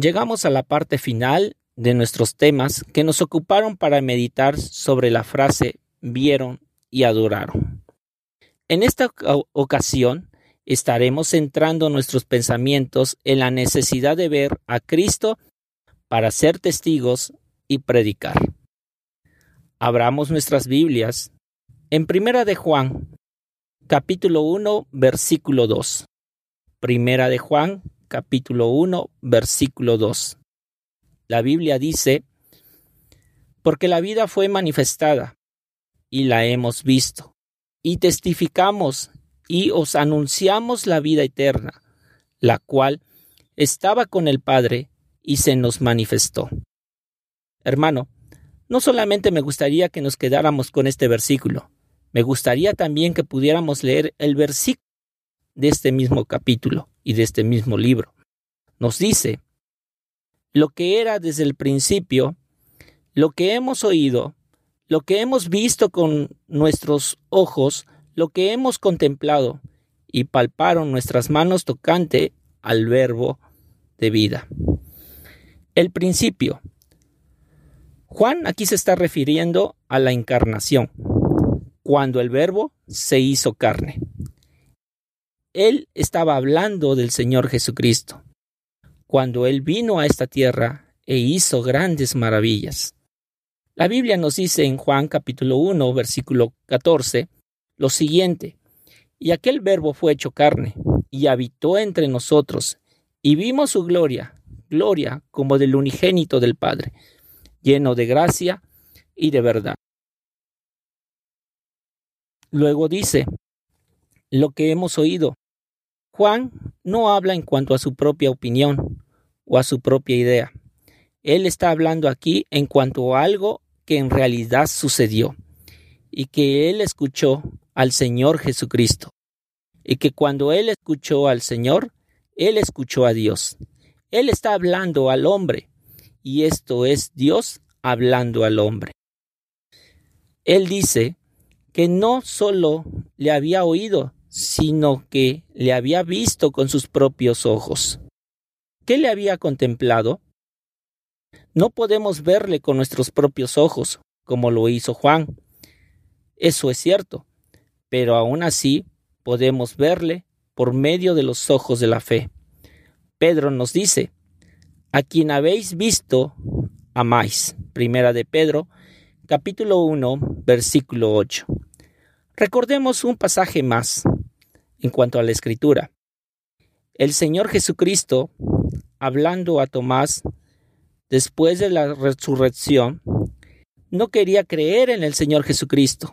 Llegamos a la parte final de nuestros temas que nos ocuparon para meditar sobre la frase vieron y adoraron. En esta ocasión estaremos centrando nuestros pensamientos en la necesidad de ver a Cristo para ser testigos y predicar. Abramos nuestras Biblias en Primera de Juan, capítulo 1, versículo 2. Primera de Juan, capítulo 1, versículo 2. La Biblia dice, porque la vida fue manifestada, y la hemos visto, y testificamos y os anunciamos la vida eterna, la cual estaba con el Padre y se nos manifestó. Hermano, no solamente me gustaría que nos quedáramos con este versículo, me gustaría también que pudiéramos leer el versículo de este mismo capítulo y de este mismo libro. Nos dice, lo que era desde el principio, lo que hemos oído, lo que hemos visto con nuestros ojos, lo que hemos contemplado, y palparon nuestras manos tocante al verbo de vida. El principio. Juan aquí se está refiriendo a la encarnación, cuando el verbo se hizo carne. Él estaba hablando del Señor Jesucristo, cuando Él vino a esta tierra e hizo grandes maravillas. La Biblia nos dice en Juan capítulo 1, versículo 14, lo siguiente, y aquel verbo fue hecho carne, y habitó entre nosotros, y vimos su gloria, gloria como del unigénito del Padre, lleno de gracia y de verdad. Luego dice, lo que hemos oído. Juan no habla en cuanto a su propia opinión o a su propia idea. Él está hablando aquí en cuanto a algo que en realidad sucedió y que él escuchó al Señor Jesucristo. Y que cuando él escuchó al Señor, él escuchó a Dios. Él está hablando al hombre y esto es Dios hablando al hombre. Él dice que no solo le había oído, sino que le había visto con sus propios ojos. ¿Qué le había contemplado? No podemos verle con nuestros propios ojos, como lo hizo Juan. Eso es cierto, pero aún así podemos verle por medio de los ojos de la fe. Pedro nos dice, a quien habéis visto, amáis. Primera de Pedro, capítulo 1, versículo 8. Recordemos un pasaje más en cuanto a la escritura. El Señor Jesucristo, hablando a Tomás, después de la resurrección, no quería creer en el Señor Jesucristo,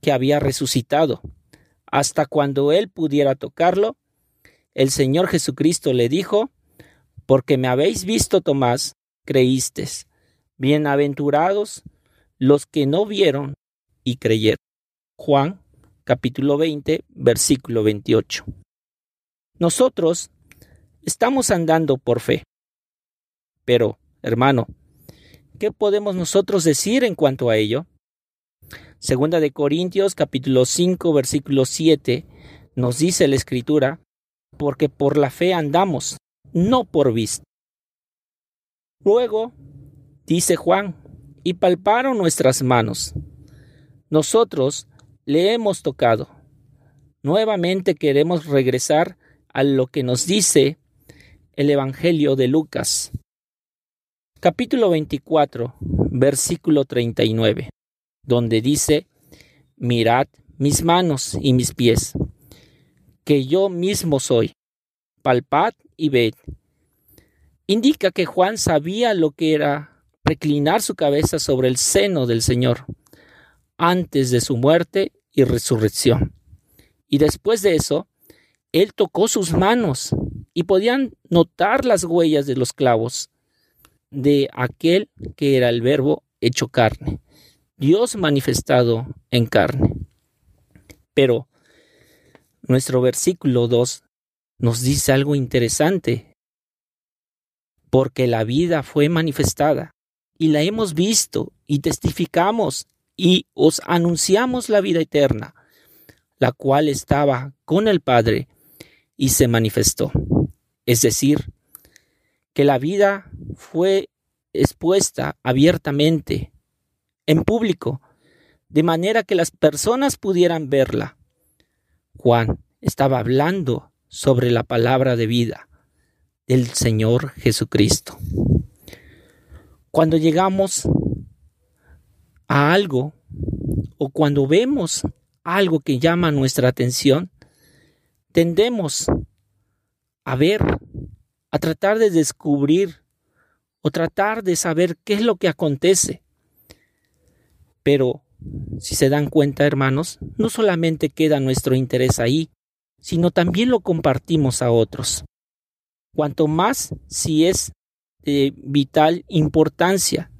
que había resucitado. Hasta cuando él pudiera tocarlo, el Señor Jesucristo le dijo, porque me habéis visto, Tomás, creístes. Bienaventurados los que no vieron y creyeron. Juan capítulo 20, versículo 28. Nosotros estamos andando por fe. Pero, hermano, ¿qué podemos nosotros decir en cuanto a ello? Segunda de Corintios capítulo 5 versículo 7 nos dice la escritura, porque por la fe andamos, no por vista. Luego, dice Juan, y palparon nuestras manos. Nosotros le hemos tocado. Nuevamente queremos regresar a lo que nos dice el Evangelio de Lucas. Capítulo 24, versículo 39 donde dice, mirad mis manos y mis pies, que yo mismo soy, palpad y ved. Indica que Juan sabía lo que era reclinar su cabeza sobre el seno del Señor antes de su muerte y resurrección. Y después de eso, él tocó sus manos y podían notar las huellas de los clavos de aquel que era el verbo hecho carne. Dios manifestado en carne. Pero nuestro versículo 2 nos dice algo interesante, porque la vida fue manifestada y la hemos visto y testificamos y os anunciamos la vida eterna, la cual estaba con el Padre y se manifestó. Es decir, que la vida fue expuesta abiertamente, en público, de manera que las personas pudieran verla. Juan estaba hablando sobre la palabra de vida del Señor Jesucristo. Cuando llegamos a algo o cuando vemos algo que llama nuestra atención, tendemos a ver, a tratar de descubrir o tratar de saber qué es lo que acontece. Pero, si se dan cuenta, hermanos, no solamente queda nuestro interés ahí, sino también lo compartimos a otros. Cuanto más si es de vital importancia.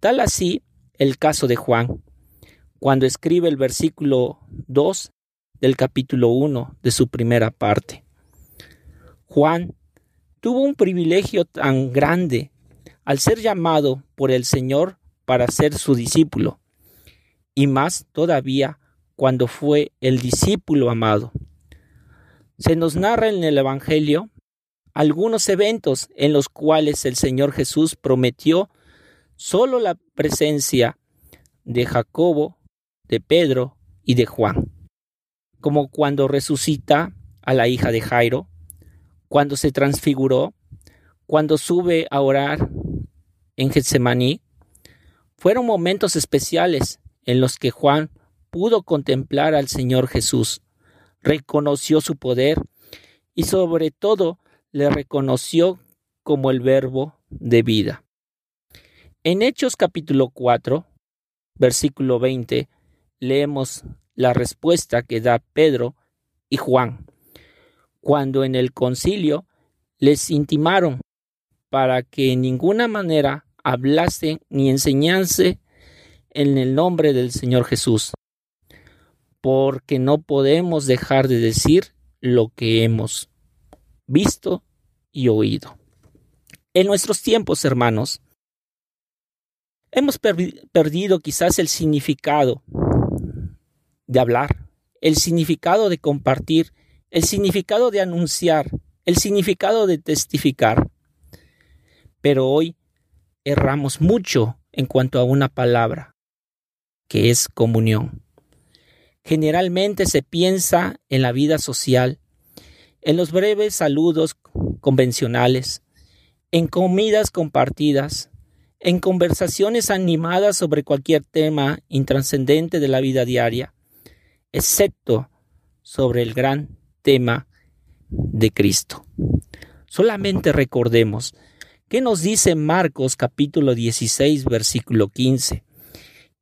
Tal así el caso de Juan, cuando escribe el versículo 2 del capítulo 1 de su primera parte. Juan tuvo un privilegio tan grande al ser llamado por el Señor para ser su discípulo, y más todavía cuando fue el discípulo amado. Se nos narra en el Evangelio algunos eventos en los cuales el Señor Jesús prometió solo la presencia de Jacobo, de Pedro y de Juan, como cuando resucita a la hija de Jairo, cuando se transfiguró, cuando sube a orar en Getsemaní, fueron momentos especiales en los que Juan pudo contemplar al Señor Jesús, reconoció su poder y sobre todo le reconoció como el verbo de vida. En Hechos capítulo 4, versículo 20, leemos la respuesta que da Pedro y Juan, cuando en el concilio les intimaron para que en ninguna manera hablase ni enseñase en el nombre del Señor Jesús, porque no podemos dejar de decir lo que hemos visto y oído. En nuestros tiempos, hermanos, hemos perdido quizás el significado de hablar, el significado de compartir, el significado de anunciar, el significado de testificar. Pero hoy erramos mucho en cuanto a una palabra, que es comunión. Generalmente se piensa en la vida social, en los breves saludos convencionales, en comidas compartidas, en conversaciones animadas sobre cualquier tema intranscendente de la vida diaria, excepto sobre el gran tema de Cristo. Solamente recordemos que nos dice Marcos capítulo 16 versículo 15.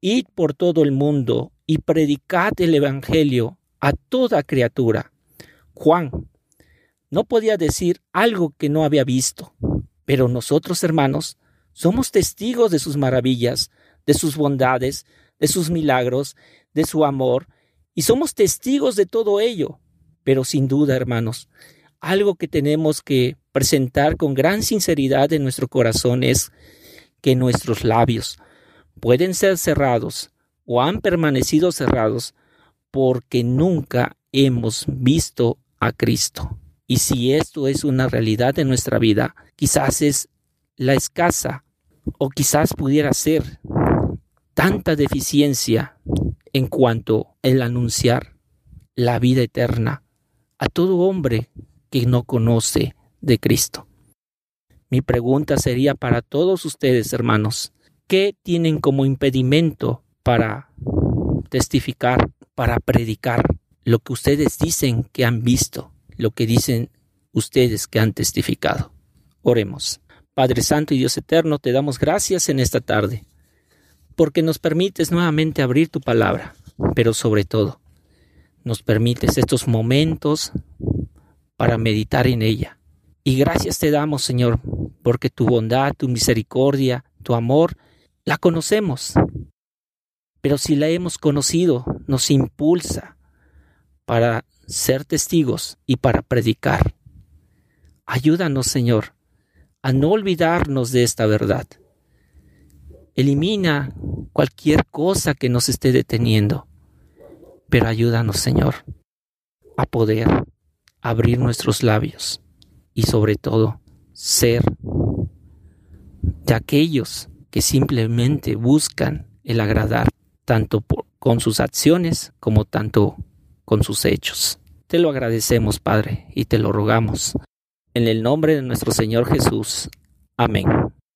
Id por todo el mundo y predicad el Evangelio a toda criatura. Juan no podía decir algo que no había visto, pero nosotros, hermanos, somos testigos de sus maravillas, de sus bondades, de sus milagros, de su amor, y somos testigos de todo ello. Pero sin duda, hermanos, algo que tenemos que presentar con gran sinceridad en nuestro corazón es que nuestros labios pueden ser cerrados o han permanecido cerrados porque nunca hemos visto a Cristo. Y si esto es una realidad en nuestra vida, quizás es la escasa o quizás pudiera ser tanta deficiencia en cuanto el anunciar la vida eterna a todo hombre que no conoce de Cristo. Mi pregunta sería para todos ustedes, hermanos, ¿qué tienen como impedimento para testificar, para predicar lo que ustedes dicen que han visto, lo que dicen ustedes que han testificado? Oremos. Padre Santo y Dios Eterno, te damos gracias en esta tarde, porque nos permites nuevamente abrir tu palabra, pero sobre todo, nos permites estos momentos para meditar en ella. Y gracias te damos, Señor, porque tu bondad, tu misericordia, tu amor, la conocemos. Pero si la hemos conocido, nos impulsa para ser testigos y para predicar. Ayúdanos, Señor, a no olvidarnos de esta verdad. Elimina cualquier cosa que nos esté deteniendo, pero ayúdanos, Señor, a poder abrir nuestros labios y sobre todo ser de aquellos que simplemente buscan el agradar, tanto con sus acciones como tanto con sus hechos. Te lo agradecemos, Padre, y te lo rogamos. En el nombre de nuestro Señor Jesús. Amén.